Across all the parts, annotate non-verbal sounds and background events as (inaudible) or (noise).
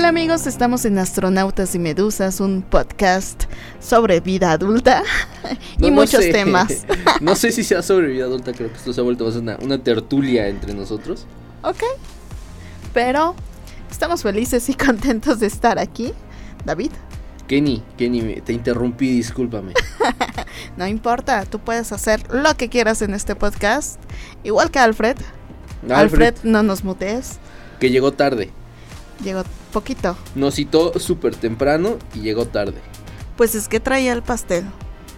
Hola amigos, estamos en Astronautas y Medusas, un podcast sobre vida adulta (laughs) y No, muchos sé. temas. (laughs) no sé si sea sobre vida adulta, creo que esto se ha vuelto más una, una tertulia entre nosotros. Ok, pero estamos felices y (laughs) contentos de estar aquí. David, Kenny, Kenny, te interrumpí, discúlpame. no importa, tú puedes hacer lo que quieras en este podcast, igual que Alfred. Alfred, no nos mutees, que llegó tarde. llegó poquito. Nos citó súper temprano y llegó tarde. Pues es que traía el pastel.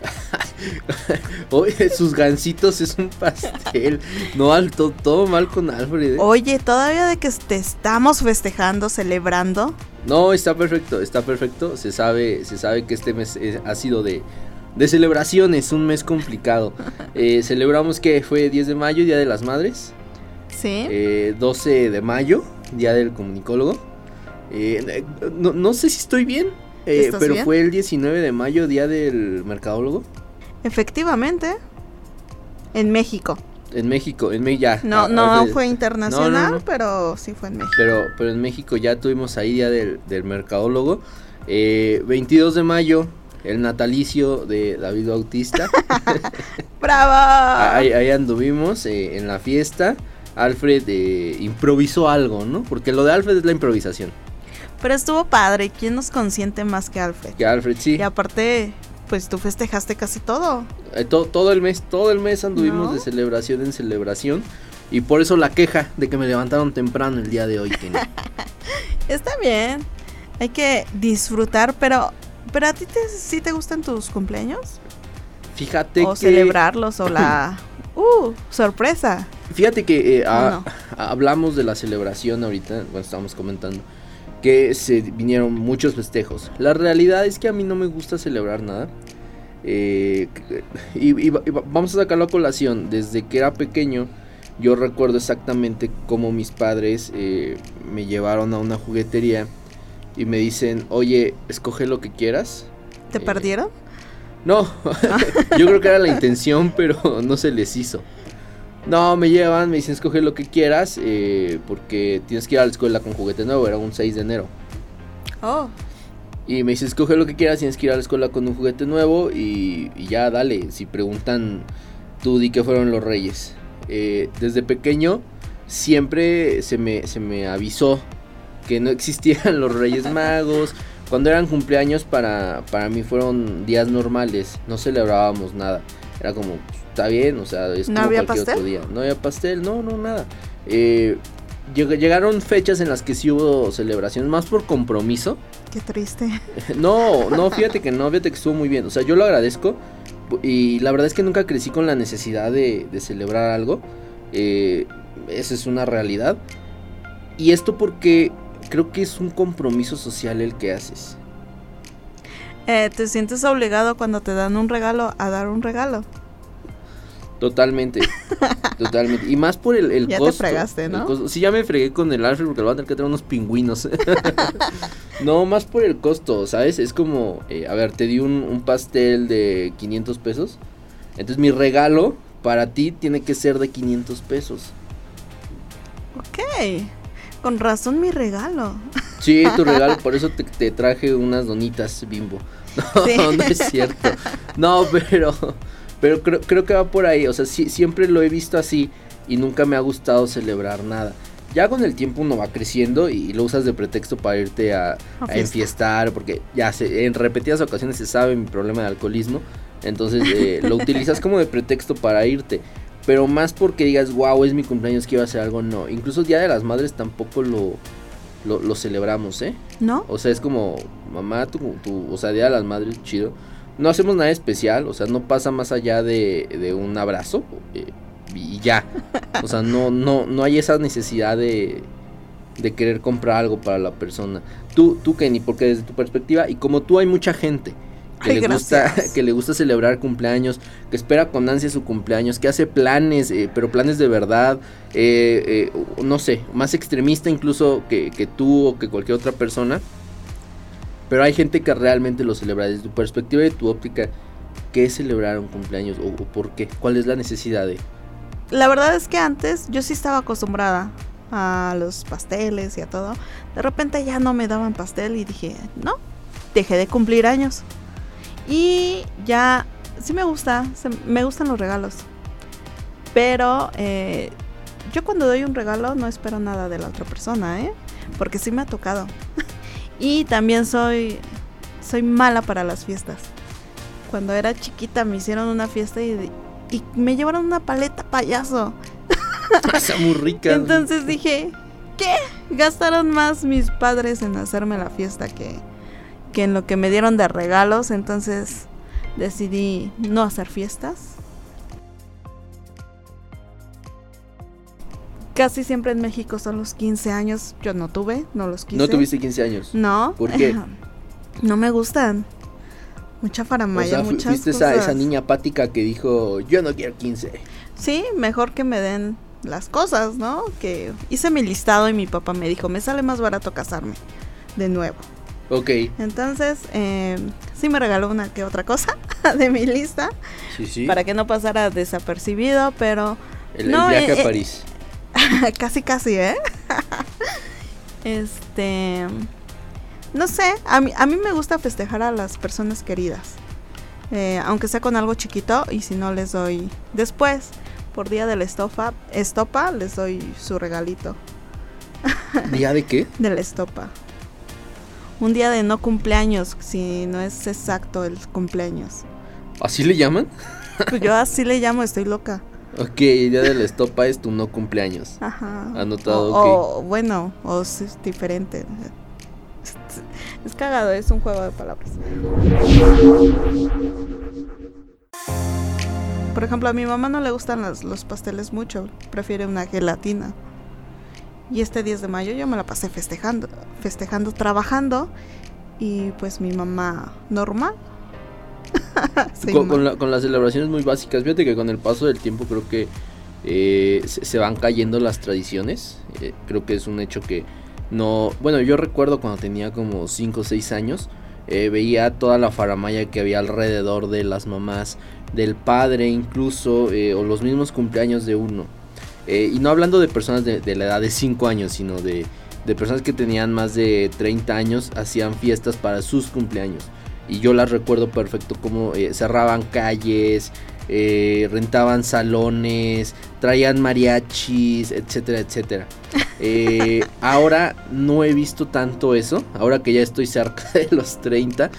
(laughs) Oye, sus gancitos es un pastel. No, alto, todo mal con Alfred. ¿eh? Oye, todavía de que te estamos festejando, celebrando. No, está perfecto, está perfecto. Se sabe, se sabe que este mes eh, ha sido de, de celebraciones, un mes complicado. (laughs) Eh, celebramos que fue 10 de mayo, Día de las Madres. ¿Sí? eh, 12 de mayo, Día del Comunicólogo. Eh, no, no sé si estoy bien, eh, ¿Estás pero bien? fue el 19 de mayo, Día del Mercadólogo. Efectivamente. En México. En México, en México ya. No, ah, no fue internacional, No, no, no. pero sí fue en México. Pero, pero en México ya tuvimos ahí Día del, del Mercadólogo. Eh, 22 de mayo, el natalicio de David Bautista. (laughs) ¡Bravo! ahí, ahí anduvimos eh, en la fiesta. Alfred eh, improvisó algo, ¿no? Porque lo de Alfred es la improvisación. Pero estuvo padre. ¿Quién nos consiente más que Alfred? Que Alfred sí. Y aparte, pues tú festejaste casi todo. Eh, to- todo el mes, todo el mes anduvimos ¿No? de celebración en celebración. Y por eso la queja de que me levantaron temprano el día de hoy. (laughs) Está bien. Hay que disfrutar, pero. ¿Pero a ti te, sí te gustan tus cumpleaños? Fíjate o que. celebrarlos, o la. (clears throat) ¡Uh! ¡Sorpresa! Fíjate que eh, no? hablamos de la celebración ahorita, bueno, estábamos comentando. Que se vinieron muchos festejos. La realidad es que a mí no me gusta celebrar nada. Eh, y, y va- y va- vamos a sacarlo a colación. Desde que era pequeño, yo recuerdo exactamente cómo mis padres eh, me llevaron a una juguetería y me dicen, oye, escoge lo que quieras. ¿Te Eh, perdieron? No, (laughs) yo creo que era la intención, pero no se les hizo. No, me llevan, me dicen, escoge lo que quieras, eh, porque tienes que ir a la escuela con juguete nuevo, era un 6 de enero. Oh. Y me dice, escoge lo que quieras, tienes que ir a la escuela con un juguete nuevo y, y ya, dale. Si preguntan, tú di que fueron los reyes. Eh, desde pequeño siempre se me, se me avisó que no existían (laughs) los reyes magos. Cuando eran cumpleaños para, para mí fueron días normales, no celebrábamos nada. Era como, está bien, o sea, es ¿No como había cualquier pastel? otro día. No había pastel, no, no, nada. Eh, lleg- llegaron fechas en las que sí hubo celebración, más por compromiso. Qué triste. (laughs) No, no, fíjate que no, fíjate que estuvo muy bien. O sea, yo lo agradezco. Y la verdad es que nunca crecí con la necesidad de, de celebrar algo. Eh, esa es una realidad. Y esto porque creo que es un compromiso social el que haces. Eh, ¿Te sientes obligado cuando te dan un regalo a dar un regalo? Totalmente. (laughs) totalmente. Y más por el, el Ya te costo. fregaste, ¿no? costo. Sí, ya me fregué con el Alfred porque le van a tener que traer unos pingüinos. (laughs) no, más por el costo, ¿sabes? Es como, eh, a ver, te di un, un pastel de 500 pesos. Entonces mi regalo para ti tiene que ser de 500 pesos. Ok. Con razón mi regalo. Sí, tu regalo, por eso te, te traje unas donitas bimbo. (laughs) No, Sí. no es cierto. No, pero, pero creo, creo que va por ahí. O sea, sí, siempre lo he visto así y nunca me ha gustado celebrar nada. Ya con el tiempo uno va creciendo y lo usas de pretexto para irte a, A a fiesta. enfiestar, porque ya se, en repetidas ocasiones se sabe mi problema de alcoholismo. Entonces eh, lo utilizas como de pretexto para irte. Pero más porque digas, wow, es mi cumpleaños, quiero hacer algo, no. Incluso Día de las Madres tampoco lo, lo, lo celebramos, ¿eh? ¿No? O sea, es como, mamá, tu, tu, o sea, Día de las Madres, chido. No hacemos nada especial, o sea, no pasa más allá de, de un abrazo eh, y ya. O sea, no, no, no hay esa necesidad de, de querer comprar algo para la persona. Tú, tú, Kenny, porque desde tu perspectiva, y como tú hay mucha gente que, Ay, le, gusta, (laughs) que le gusta celebrar cumpleaños, que espera con ansia su cumpleaños, que hace planes, eh, pero planes de verdad, eh, eh, no sé, más extremista incluso que, que tú o que cualquier otra persona. Pero hay gente que realmente lo celebra desde tu perspectiva y tu óptica. ¿Qué celebrar un cumpleaños o, o por qué? ¿Cuál es la necesidad de? La verdad es que antes yo sí estaba acostumbrada a los pasteles y a todo, de repente ya no me daban pastel y dije, no, dejé de cumplir años. Y ya, sí me gusta, me gustan los regalos. Pero eh, yo cuando doy un regalo no espero nada de la otra persona, ¿eh? Porque sí me ha tocado. (laughs) y también soy, soy mala para las fiestas. Cuando era chiquita me hicieron una fiesta y, y me llevaron una paleta payaso. Está muy rica. Entonces dije, ¿qué? Gastaron más mis padres en hacerme la fiesta que, que en lo que me dieron de regalos. Entonces decidí no hacer fiestas. Casi siempre en México son los 15 años. Yo no tuve, no los quise. ¿No tuviste 15 años? No. ¿Por qué? No me gustan. Mucha faramaya, o sea, muchas fuiste Esa, esa niña apática que dijo, yo no quiero 15. Sí, mejor que me den las cosas, ¿no? Que hice mi listado y mi papá me dijo, me sale más barato casarme de nuevo. Ok. Entonces, eh, sí me regaló una que otra cosa (laughs) de mi lista. Sí, sí. Para que no pasara desapercibido, pero... El, no, viaje a eh, París. (laughs) casi, casi, ¿eh? (laughs) este... No sé, a mí, a mí me gusta festejar a las personas queridas. Eh, aunque sea con algo chiquito y si no les doy después por día de la estopa, estopa les doy su regalito. ¿Día de qué? de la estopa. Un día de no cumpleaños, si no es exacto el cumpleaños. ¿Así le llaman? Pues yo así le llamo, estoy loca. Ok, día de la estopa es tu no cumpleaños. Ajá. Anotado, o, o bueno, o es diferente. Es cagado, es un juego de palabras. Por ejemplo, a mi mamá no le gustan los pasteles mucho, prefiere una gelatina. Y este 10 de mayo yo me la pasé festejando, festejando, trabajando y pues mi mamá normal. (laughs) con, las celebraciones muy básicas, fíjate que con el paso del tiempo creo que eh, se, van cayendo las tradiciones. Eh, creo que es un hecho que no... Bueno, yo recuerdo cuando tenía como 5 o 6 años, eh, veía toda la faramaya que había alrededor de las mamás del padre incluso, eh, o los mismos cumpleaños de uno. Eh, y no hablando de personas de, la edad de 5 años, sino de, de, personas que tenían más de 30 años, hacían fiestas para sus cumpleaños. Y yo las recuerdo perfecto como eh, cerraban calles, rentaban salones, traían mariachis, etcétera, etcétera. (laughs) ahora no he visto tanto eso, ahora que ya estoy cerca de los 30.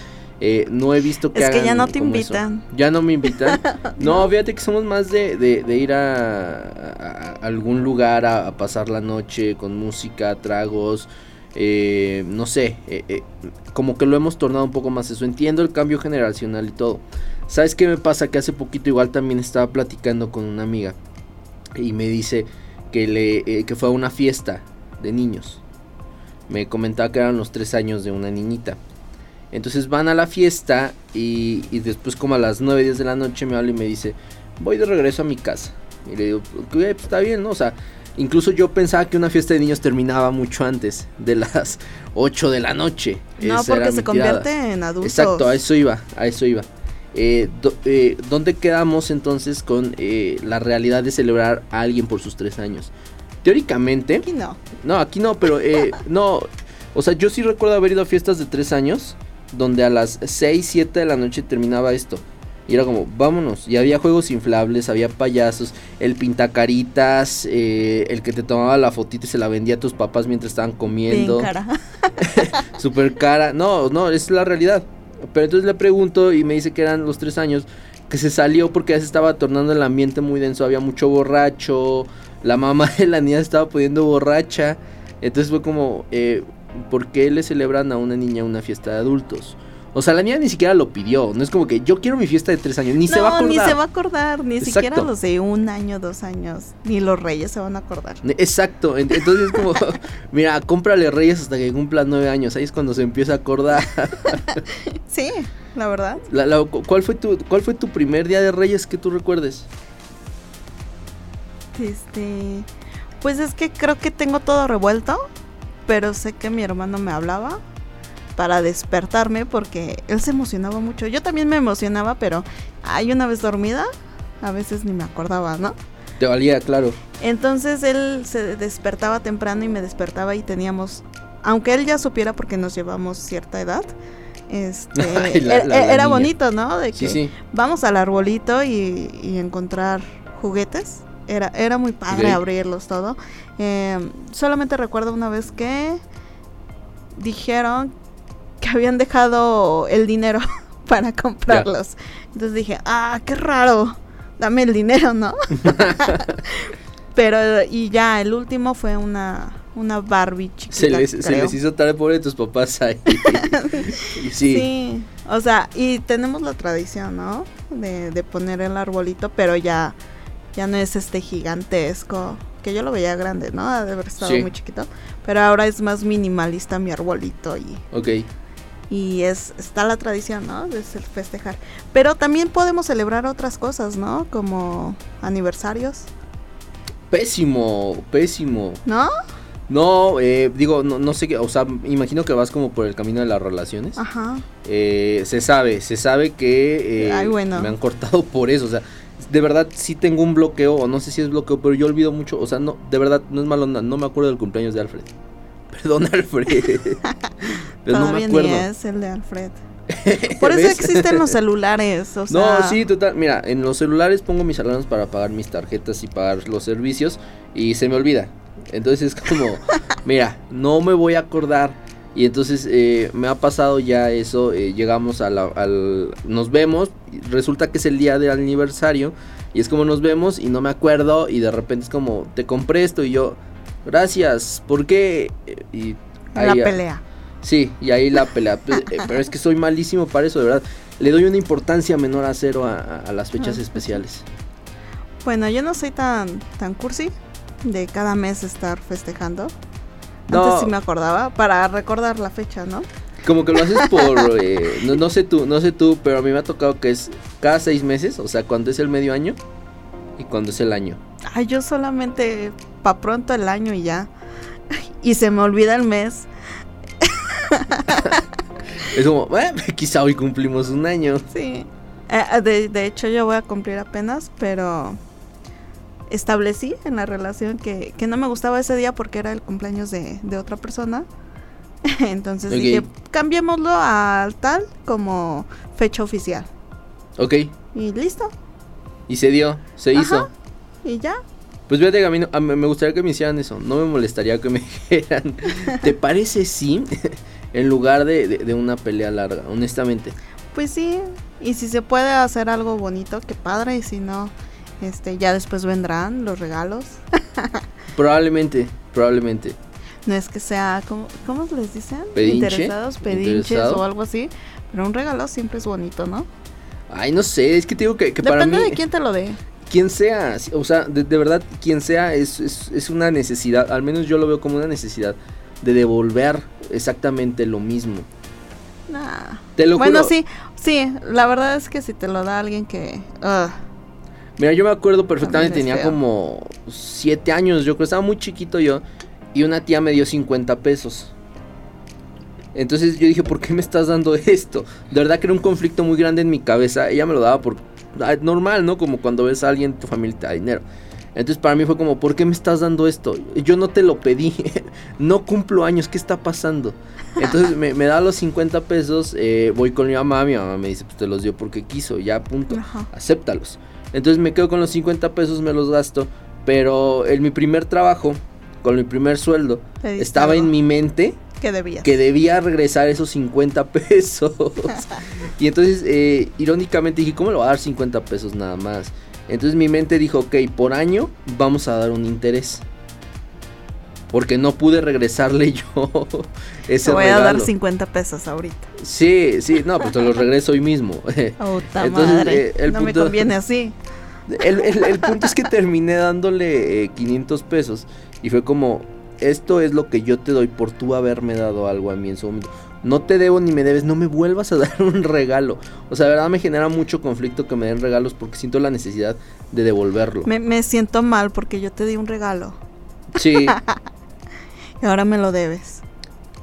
Eh, no he visto que... Es que ya no te invitan. Ya no me invitan. (laughs) no, fíjate que somos más de, de, ir a, algún lugar a, pasar la noche con música, tragos. Eh, no sé, eh, como que lo hemos tornado un poco más eso. Entiendo el cambio generacional y todo. ¿Sabes qué me pasa? Que hace poquito igual también estaba platicando con una amiga y me dice que, le, que fue a una fiesta de niños. Me comentaba que eran los tres años de una niñita. Entonces van a la fiesta y, después como a las 9, 10 de la noche me habla y me dice, voy de regreso a mi casa. Y le digo, pues está bien, ¿no? O sea, incluso yo pensaba que una fiesta de niños terminaba mucho antes de las (laughs) 8 de la noche. No, porque se convierte en adultos. Exacto, a eso iba, a eso iba. Eh, eh, ¿Dónde quedamos entonces con eh, la realidad de celebrar a alguien por sus 3 años? Teóricamente... Aquí no. No, aquí no, pero no... O sea, yo sí recuerdo haber ido a fiestas de 3 años donde a las 6, 7 de la noche terminaba esto. Y era como, vámonos. Y había juegos inflables, había payasos, el pintacaritas, eh, el que te tomaba la fotita y se la vendía a tus papás mientras estaban comiendo. cara. (laughs) Super cara. No, no, es la realidad. Pero entonces le pregunto y me dice que eran los tres años. Que se salió porque ya se estaba tornando el ambiente muy denso. Había mucho borracho. La mamá (laughs) de la niña estaba poniendo borracha. Entonces fue como, eh, ¿por qué le celebran a una niña una fiesta de adultos? O sea, la niña ni siquiera lo pidió. No es como que yo quiero mi fiesta de tres años. Ni se va a acordar. Ni se va a acordar. Ni siquiera los de un año, dos años. Ni los reyes se van a acordar. Exacto. Entonces es como, (laughs) mira, cómprale reyes hasta que cumpla nueve años. Ahí es cuando se empieza a acordar. (laughs) sí, la verdad. ¿cuál, fue tu, ¿Cuál fue tu primer día de reyes que tú recuerdes? Este. Pues es que creo que tengo todo revuelto pero sé que mi hermano me hablaba para despertarme porque él se emocionaba mucho. Yo también me emocionaba, pero hay una vez dormida, a veces ni me acordaba, ¿no? Te valía, claro. Entonces él se despertaba temprano y me despertaba y teníamos, aunque él ya supiera porque nos llevamos cierta edad, este, (laughs) Ay, la- la- la era bonito, ¿no? De Sí, que sí. vamos al arbolito y, y encontrar juguetes. Era, era muy padre abrirlos todo. Eh, solamente recuerdo una vez que dijeron que habían dejado el dinero (laughs) para comprarlos. Entonces dije, ah, qué raro. Dame el dinero, ¿no? (laughs) (laughs) Pero, y ya, el último fue una, una Barbie chiquita. Se les, se les hizo tarde pobre tus papás ahí. Sí. Sí, o sea, y tenemos la tradición, ¿no? De, de poner el arbolito, pero ya, ya no es este gigantesco, que yo lo veía grande, ¿no? Ha De haber estado Sí. muy chiquito, pero ahora es más minimalista mi arbolito y, Ok. y es, está la tradición, ¿no? De festejar. Pero también podemos celebrar otras cosas, ¿no? Como aniversarios, Pésimo, pésimo. ¿no? No, eh, digo, no, no sé qué, o sea, imagino que vas como por el camino de las relaciones. Ajá. Eh, se sabe, se sabe que eh, Ay, bueno. me han cortado por eso, o sea, de verdad sí tengo un bloqueo, o no sé si es bloqueo, pero yo olvido mucho, o sea, no, de verdad, no es malo, no me acuerdo del cumpleaños de Alfred. (laughs) Perdón, Alfred. (laughs) pero no me acuerdo. ni es el de Alfred. (laughs) Por eso existen los celulares, o sea... No, sí, total. Mira, en los celulares pongo mis alarmas para pagar mis tarjetas y pagar los servicios y se me olvida. Entonces es como, mira, no me voy a acordar. Y entonces eh, me ha pasado ya eso, eh, llegamos a la- al... Nos vemos, resulta que es el día del aniversario y es como nos vemos y no me acuerdo y de repente es como, te compré esto y yo, gracias, ¿por qué? Eh, Y La ahí- pelea. Sí, y ahí la pelea. Eh, (laughs) Pero es que soy malísimo para eso, de verdad. Le doy una importancia menor a cero a, a- a las fechas Ah, especiales. Bueno, yo no soy tan, tan cursi de cada mes estar festejando. No. Antes sí me acordaba para recordar la fecha, ¿no? Como que lo haces por... (laughs) eh, no, no sé tú, no sé tú, pero a mí me ha tocado que es cada seis meses, o sea, cuando es el medio año y cuando es el año. Ay, yo solamente pa' pronto el año y ya. Y se me olvida el mes. (laughs) Es como, "Eh, quizá hoy cumplimos un año. Sí. Eh, de, de hecho, yo voy a cumplir apenas, pero establecí en la relación que, que no me gustaba ese día porque era el cumpleaños de, de otra persona. (laughs) Entonces dije, cambiémoslo al tal como fecha oficial. Ok, Y listo. y se dio, se Ajá. hizo. Y ya. Pues fíjate a mí a mí me gustaría que me hicieran eso. No me molestaría que me (laughs) dijeran, ¿te (laughs) parece sí? en lugar de, de- de una pelea larga, honestamente. Pues sí. Y si se puede hacer algo bonito, qué padre. Y si no, este, ya después vendrán los regalos. (laughs) Probablemente, probablemente. No es que sea, ¿cómo, cómo les dicen? Pedinche, Interesados, pedinches interesado. o algo así. Pero un regalo siempre es bonito, ¿no? Ay, no sé, es que te digo que, que para Depende de quién te lo dé. quien sea, o sea, de, de verdad, quien sea es, es, es una necesidad, al menos yo lo veo como una necesidad de devolver exactamente lo mismo. Nah. Te lo Bueno, juro. sí, sí. La verdad es que si te lo da alguien que. ah, Mira, yo me acuerdo perfectamente, tenía feo. como 7 años, yo creo, estaba muy chiquito yo, y una tía me dio 50 pesos. Entonces yo dije, ¿por qué me estás dando (laughs) esto? De verdad que era un conflicto muy grande en mi cabeza. Ella me lo daba por ah, normal, ¿no? Como cuando ves a alguien en tu familia te da dinero. Entonces para mí fue como, ¿por qué me estás dando esto? Yo no te lo pedí. (laughs) no cumplo años, ¿qué está pasando? Entonces me, me da los 50 pesos, eh, voy con mi mamá, mi mamá me dice, pues te los dio porque quiso, ya punto ajá. acéptalos. Entonces me quedo con los 50 pesos, me los gasto. Pero en mi primer trabajo, con mi primer sueldo, estaba en mi mente Que debías. que debía regresar esos 50 (laughs) pesos. (laughs) y entonces, eh, irónicamente dije, ¿cómo le voy a dar 50 pesos nada más? Entonces mi mente dijo, ok, por año vamos a dar un interés. Porque no pude regresarle (laughs) yo ese Te voy a dar regalo. 50 pesos ahorita. Sí, sí, no, pues te los regreso hoy mismo. (laughs) Puta Entonces, madre. eh, el no me punto- conviene así. El, el- el punto es que terminé dándole eh, 500 pesos y fue como, esto es lo que yo te doy por tú haberme dado algo a mí en su momento. No te debo ni me debes, no me vuelvas a (laughs) dar un regalo. O sea, de verdad me genera mucho conflicto que me den regalos porque siento la necesidad de devolverlo. Me, me siento mal porque yo te di un regalo. Sí, (laughs) Y ahora me lo debes.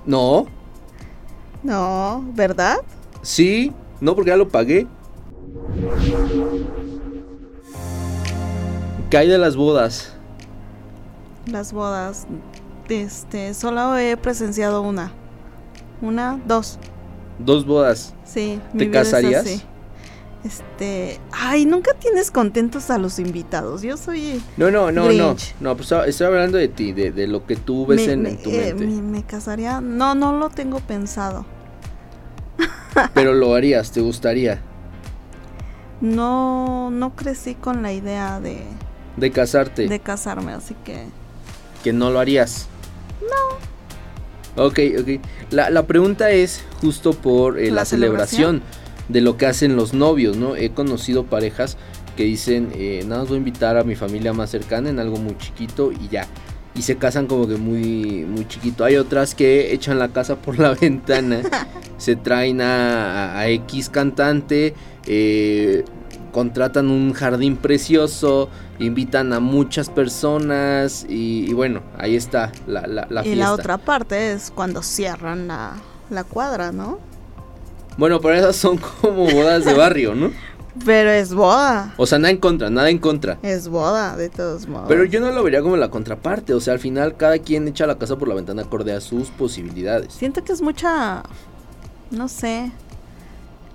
no, No, ¿verdad? sí, no porque ya lo pagué. ¿Qué hay de las bodas? Las bodas. Este, solo he presenciado una. Una, dos. Dos bodas. Sí. ¿Te casarías? Este, ay, nunca tienes contentos a los invitados. Yo soy. No, no, no, no. No, pues estoy hablando de ti, de, lo que tú ves en, tu eh, mente. me, casaría. No, no lo tengo pensado. (laughs) Pero lo harías, ¿te gustaría? No, no crecí con la idea de. De casarte. De casarme, así que. Que no lo harías. No. Ok, ok. La, la pregunta es justo por eh, la, celebración de lo que hacen los novios, ¿no? He conocido parejas que dicen, eh, nada más voy a invitar a mi familia más cercana en algo muy chiquito y ya. Y se casan como que muy, muy chiquito. Hay otras que echan la casa por la (laughs) ventana, se traen a, X cantante, eh, contratan un jardín precioso, invitan a muchas personas y, bueno, ahí está la, la, la y la otra parte es cuando cierran la, la cuadra, ¿no? Bueno, pero esas son (laughs) como bodas de barrio, ¿no? Pero es boda. O sea, nada en contra, nada en contra. Es boda, de todos modos. Pero yo no lo vería como la contraparte. O sea, al final cada quien echa la casa por la ventana acorde a sus posibilidades. Siento que es mucha. No sé.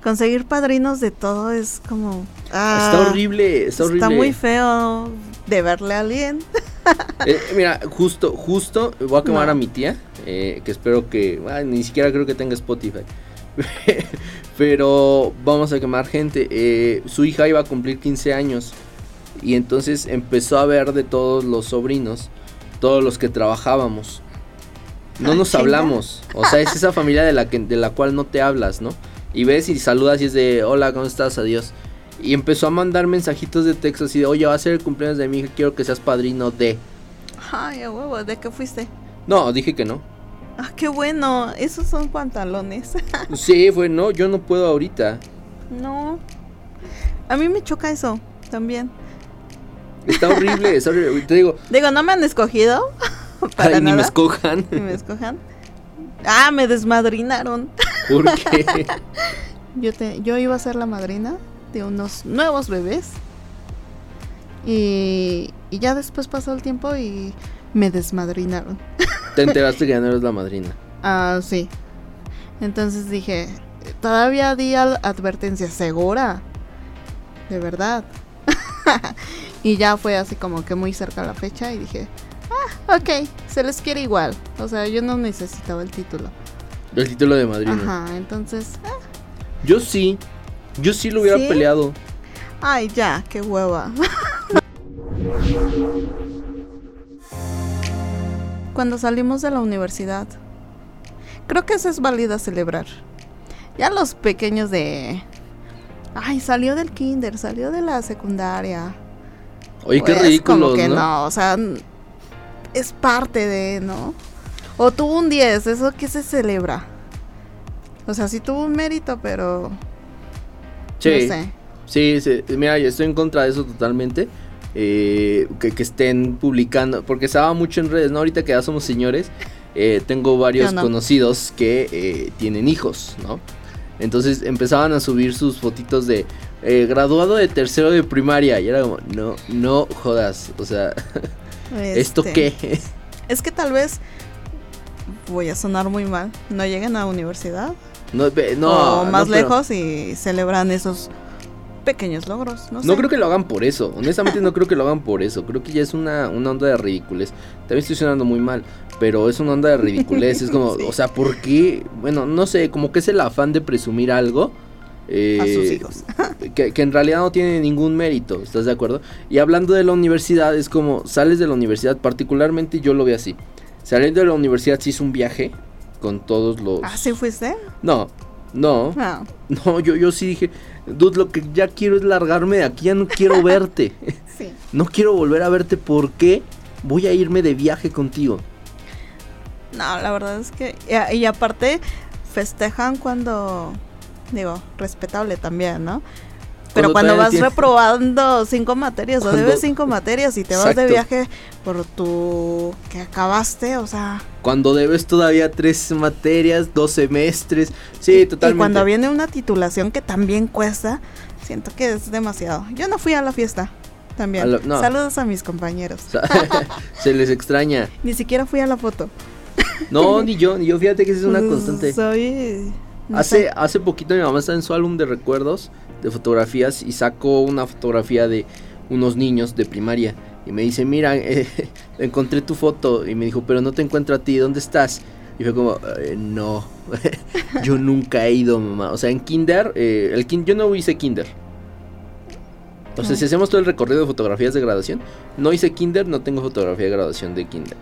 Conseguir padrinos de todo es como. Ah, está horrible, está horrible. Está muy feo de verle a alguien. Eh, mira, justo, justo, voy a quemar a mi tía. Eh, que espero que. ni siquiera creo que tenga Spotify. (laughs) Pero vamos a quemar gente. Eh, su hija iba a cumplir 15 años. Y entonces empezó a ver de todos los sobrinos, todos los que trabajábamos. No nos hablamos. O sea, es esa (laughs) familia de la, que, de la cual no te hablas, ¿no? Y ves y saludas y es de, hola, ¿cómo estás? Adiós. Y empezó a mandar mensajitos de texto así de, oye, va a ser el cumpleaños de mi hija, quiero que seas padrino de... Ay, huevo, ¿de qué fuiste? No, dije que no. Ah, qué bueno. Esos son pantalones. (laughs) sí, fue, no, yo no puedo ahorita. No. A mí me choca eso también. Está horrible, está horrible. Te digo. (laughs) Digo, no me han escogido. (laughs) Para ni me escojan. Ni me escojan. Ah, me desmadrinaron. ¿Por qué? (laughs) yo, te, yo iba a ser la madrina de unos nuevos bebés. Y, y ya después pasó el tiempo y me desmadrinaron. (laughs) Te enteraste que ya no eres la madrina. Ah, sí. Entonces dije, todavía di advertencia segura. De verdad. (laughs) y ya fue así como que muy cerca la fecha y dije, ah, ok, se les quiere igual. O sea, yo no necesitaba el título. El título de madrina. Ajá, entonces... Ah. Yo sí. Yo sí lo hubiera peleado. Ay, ya, qué hueva. (laughs) cuando salimos de la universidad. Creo que eso es válida celebrar. Ya los pequeños de... Ay, salió del kinder, salió de la secundaria. Oye, qué pues, ridículo, como que ¿no? o sea, es parte de, ¿no? O tuvo un 10, ¿eso qué se celebra? O sea, sí tuvo un mérito, pero... Sí, sí, sí, mira, yo estoy en contra de eso totalmente. Eh, que, estén publicando, porque estaba mucho en redes, ¿no? Ahorita que ya somos señores, eh, tengo varios conocidos que eh, tienen hijos, ¿no? Entonces empezaban a subir sus fotitos de graduado de tercero de primaria y era como, no, no jodas, o sea, (laughs) ¿esto este, qué? Es que tal vez voy a sonar muy mal, no llegan a universidad. No, no o más lejos y celebran esos pequeños logros. No, no creo que lo hagan por eso. Honestamente no creo que lo hagan por eso. Creo que ya es una, una onda de ridiculez. También estoy sonando muy mal. Pero es una onda de ridiculez. es como, (laughs) o sea, ¿por qué? Bueno, no sé, como que es el afán de presumir algo. Eh, a sus hijos. (laughs) que, que, en realidad no tiene ningún mérito, ¿estás de acuerdo? Y hablando de la universidad, es como sales de la universidad, particularmente yo lo veo así. Saliendo de la universidad se hizo un viaje con todos los... ¿Ah, sí fuiste? No, no. Ah. No, yo, yo sí dije, Dude, lo que ya quiero es largarme de aquí, ya no quiero (laughs) verte. sí. No quiero volver a verte porque voy a irme de viaje contigo. No, la verdad es que... Y, aparte, festejan cuando... Digo, respetable también, ¿no? Pero cuando, vas reprobando cinco materias o debes cinco materias y te vas de viaje por tu que acabaste, o sea. Cuando debes todavía tres materias, dos semestres, sí, totalmente. Y cuando viene una titulación que también cuesta, siento que es demasiado. Yo no fui a la fiesta. también. A lo- no. Saludos a mis compañeros. (laughs) Se les extraña. (laughs) Ni siquiera fui a la foto. No, ni yo, ni yo, fíjate que esa es una Pues, constante. Soy. no Hace, sé. hace poquito mi mamá está en su álbum de recuerdos de fotografías y sacó una fotografía de unos niños de primaria. Y me dice, mira, eh, (laughs) encontré tu foto. Y me dijo, pero no te encuentro a ti, ¿dónde estás? Y fue como, "Eh, no, (laughs) yo nunca he ido, mamá. O sea, en kinder, eh, el kin- yo no hice kinder. O sea, No. si hacemos todo el recorrido de fotografías de graduación, no hice kinder, no tengo fotografía de graduación de kinder.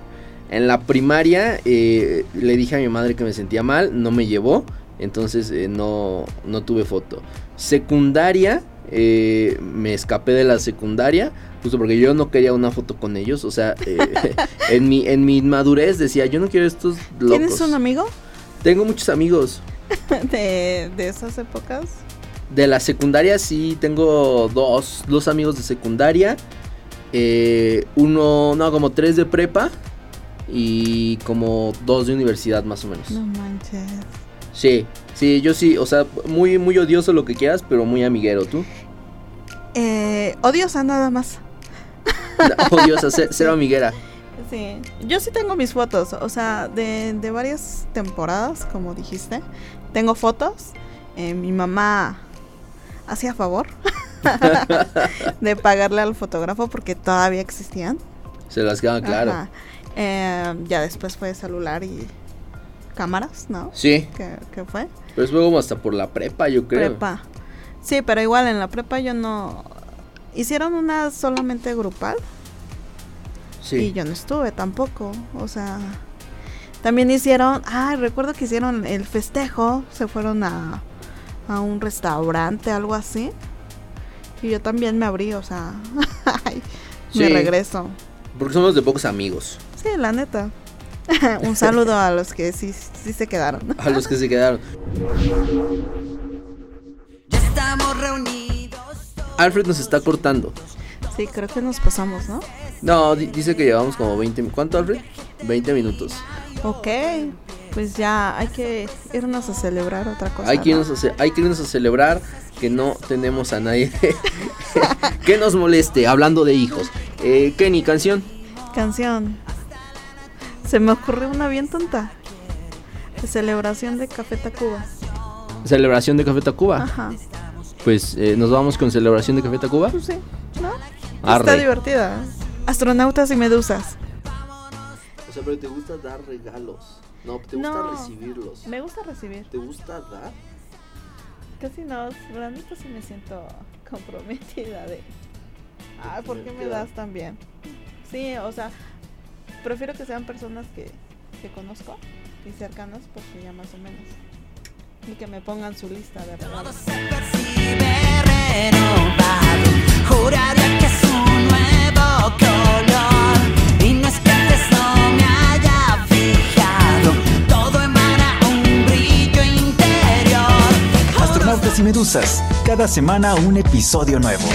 En la primaria le dije a mi madre que me sentía mal, no me llevó, entonces eh, no, no tuve foto. Secundaria, eh, me escapé de la secundaria, justo porque yo no quería una foto con ellos, o sea, eh, (laughs) en, mi, en mi madurez decía, yo no quiero estos locos. ¿Tienes un amigo Tengo muchos amigos. (laughs) de, de esas épocas? De la secundaria sí tengo dos, dos amigos de secundaria. eh, uno, no, como tres de prepa. Y como dos de universidad más o menos. No manches. Sí, sí, yo sí, o sea, muy, muy odioso lo que quieras, pero muy amiguero, ¿tú? Eh, odiosa nada más. (laughs) Odiosa, ce- cero amiguera. Sí, yo sí tengo mis fotos, o sea, de, de varias temporadas, como dijiste. Tengo fotos. eh, mi mamá hacía favor (laughs) de pagarle al fotógrafo porque todavía existían. Se las quedan claro. Eh, ya después fue celular y cámaras, ¿no? Sí, ¿Qué, qué fue? pero es luego hasta por la prepa, yo creo. Prepa. Sí, pero igual en la prepa yo no... Hicieron una solamente grupal y Sí. yo no estuve tampoco. O sea, también hicieron... Ah, recuerdo que hicieron el festejo. Se fueron a, a un restaurante, algo así. Y yo también me abrí, o sea... (laughs) ay, Me Sí. regreso. Porque somos de pocos amigos. Sí, la neta. (laughs) un saludo a los que sí, sí se quedaron. (laughs) A los que se quedaron. Ya estamos reunidos. Alfred nos está cortando. Sí, creo que nos pasamos, ¿no? No, di- dice que llevamos como 20. mi- ¿Cuánto, Alfred? 20 minutos. Ok, pues ya hay que irnos a celebrar otra cosa. Hay que, ¿no? irnos a, ce- hay que irnos a celebrar que no tenemos a nadie (laughs) que nos moleste hablando de hijos. Eh, Kenny, canción. Canción. Se me ocurrió una bien tonta. De celebración de Café Tacuba. Celebración de Café Tacuba. Ajá. Pues eh, nos vamos con celebración de Café Tacuba. Pues sí, ¿no? Arre. Está divertida. Astronautas y medusas. O sea, pero te gusta dar regalos. No, te gusta No. recibirlos. Me gusta recibir. ¿Te gusta dar? Casi no, la neta sí me siento comprometida de... Ay, ¿por qué me das tan bien? Sí, o sea, prefiero que sean personas que, que conozco y cercanas porque ya más o menos. Y que me pongan su lista de Todo regalos. se percibe renovado. Juraría que es un nuevo color. Y no es que antes no me haya fijado. Todo emana un brillo interior. Astronautas y medusas, cada semana un episodio nuevo.